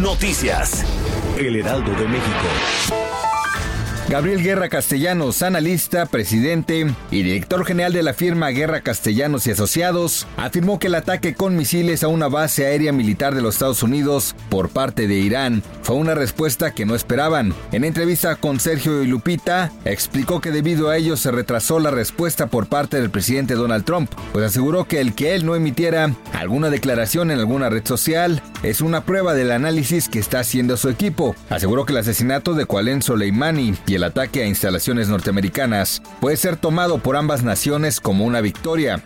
Noticias. El Heraldo de México. Gabriel Guerra Castellanos, analista, presidente y director general de la firma Guerra Castellanos y Asociados, afirmó que el ataque con misiles a una base aérea militar de los Estados Unidos por parte de Irán fue una respuesta que no esperaban. En entrevista con Sergio y Lupita, explicó que debido a ello se retrasó la respuesta por parte del presidente Donald Trump, pues aseguró que el que él no emitiera alguna declaración en alguna red social es una prueba del análisis que está haciendo su equipo. Aseguró que el asesinato de Qualen Soleimani y el ataque a instalaciones norteamericanas puede ser tomado por ambas naciones como una victoria.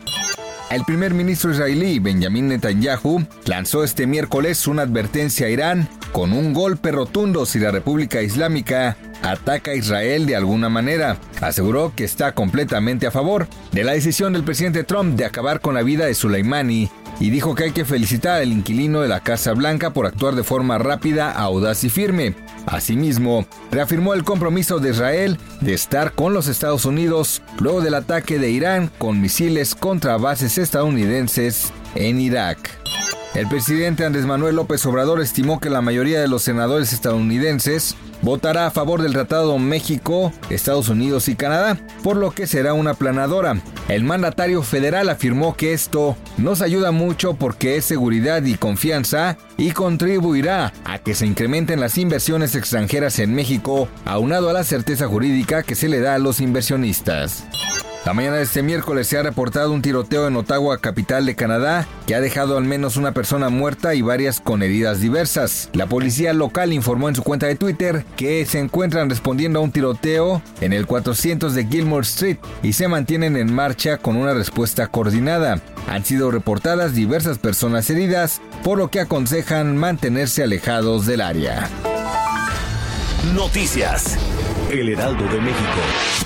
El primer ministro israelí, Benjamin Netanyahu, lanzó este miércoles una advertencia a Irán con un golpe rotundo si la República Islámica ataca a Israel de alguna manera. Aseguró que está completamente a favor de la decisión del presidente Trump de acabar con la vida de Soleimani y dijo que hay que felicitar al inquilino de la Casa Blanca por actuar de forma rápida, audaz y firme. Asimismo, reafirmó el compromiso de Israel de estar con los Estados Unidos luego del ataque de Irán con misiles contra bases estadounidenses en Irak. El presidente Andrés Manuel López Obrador estimó que la mayoría de los senadores estadounidenses votará a favor del Tratado México, Estados Unidos y Canadá, por lo que será una planadora. El mandatario federal afirmó que esto nos ayuda mucho porque es seguridad y confianza y contribuirá a que se incrementen las inversiones extranjeras en México, aunado a la certeza jurídica que se le da a los inversionistas. La mañana de este miércoles se ha reportado un tiroteo en Ottawa, capital de Canadá, que ha dejado al menos una persona muerta y varias con heridas diversas. La policía local informó en su cuenta de Twitter que se encuentran respondiendo a un tiroteo en el 400 de Gilmore Street y se mantienen en marcha con una respuesta coordinada. Han sido reportadas diversas personas heridas, por lo que aconsejan mantenerse alejados del área. Noticias. El Heraldo de México.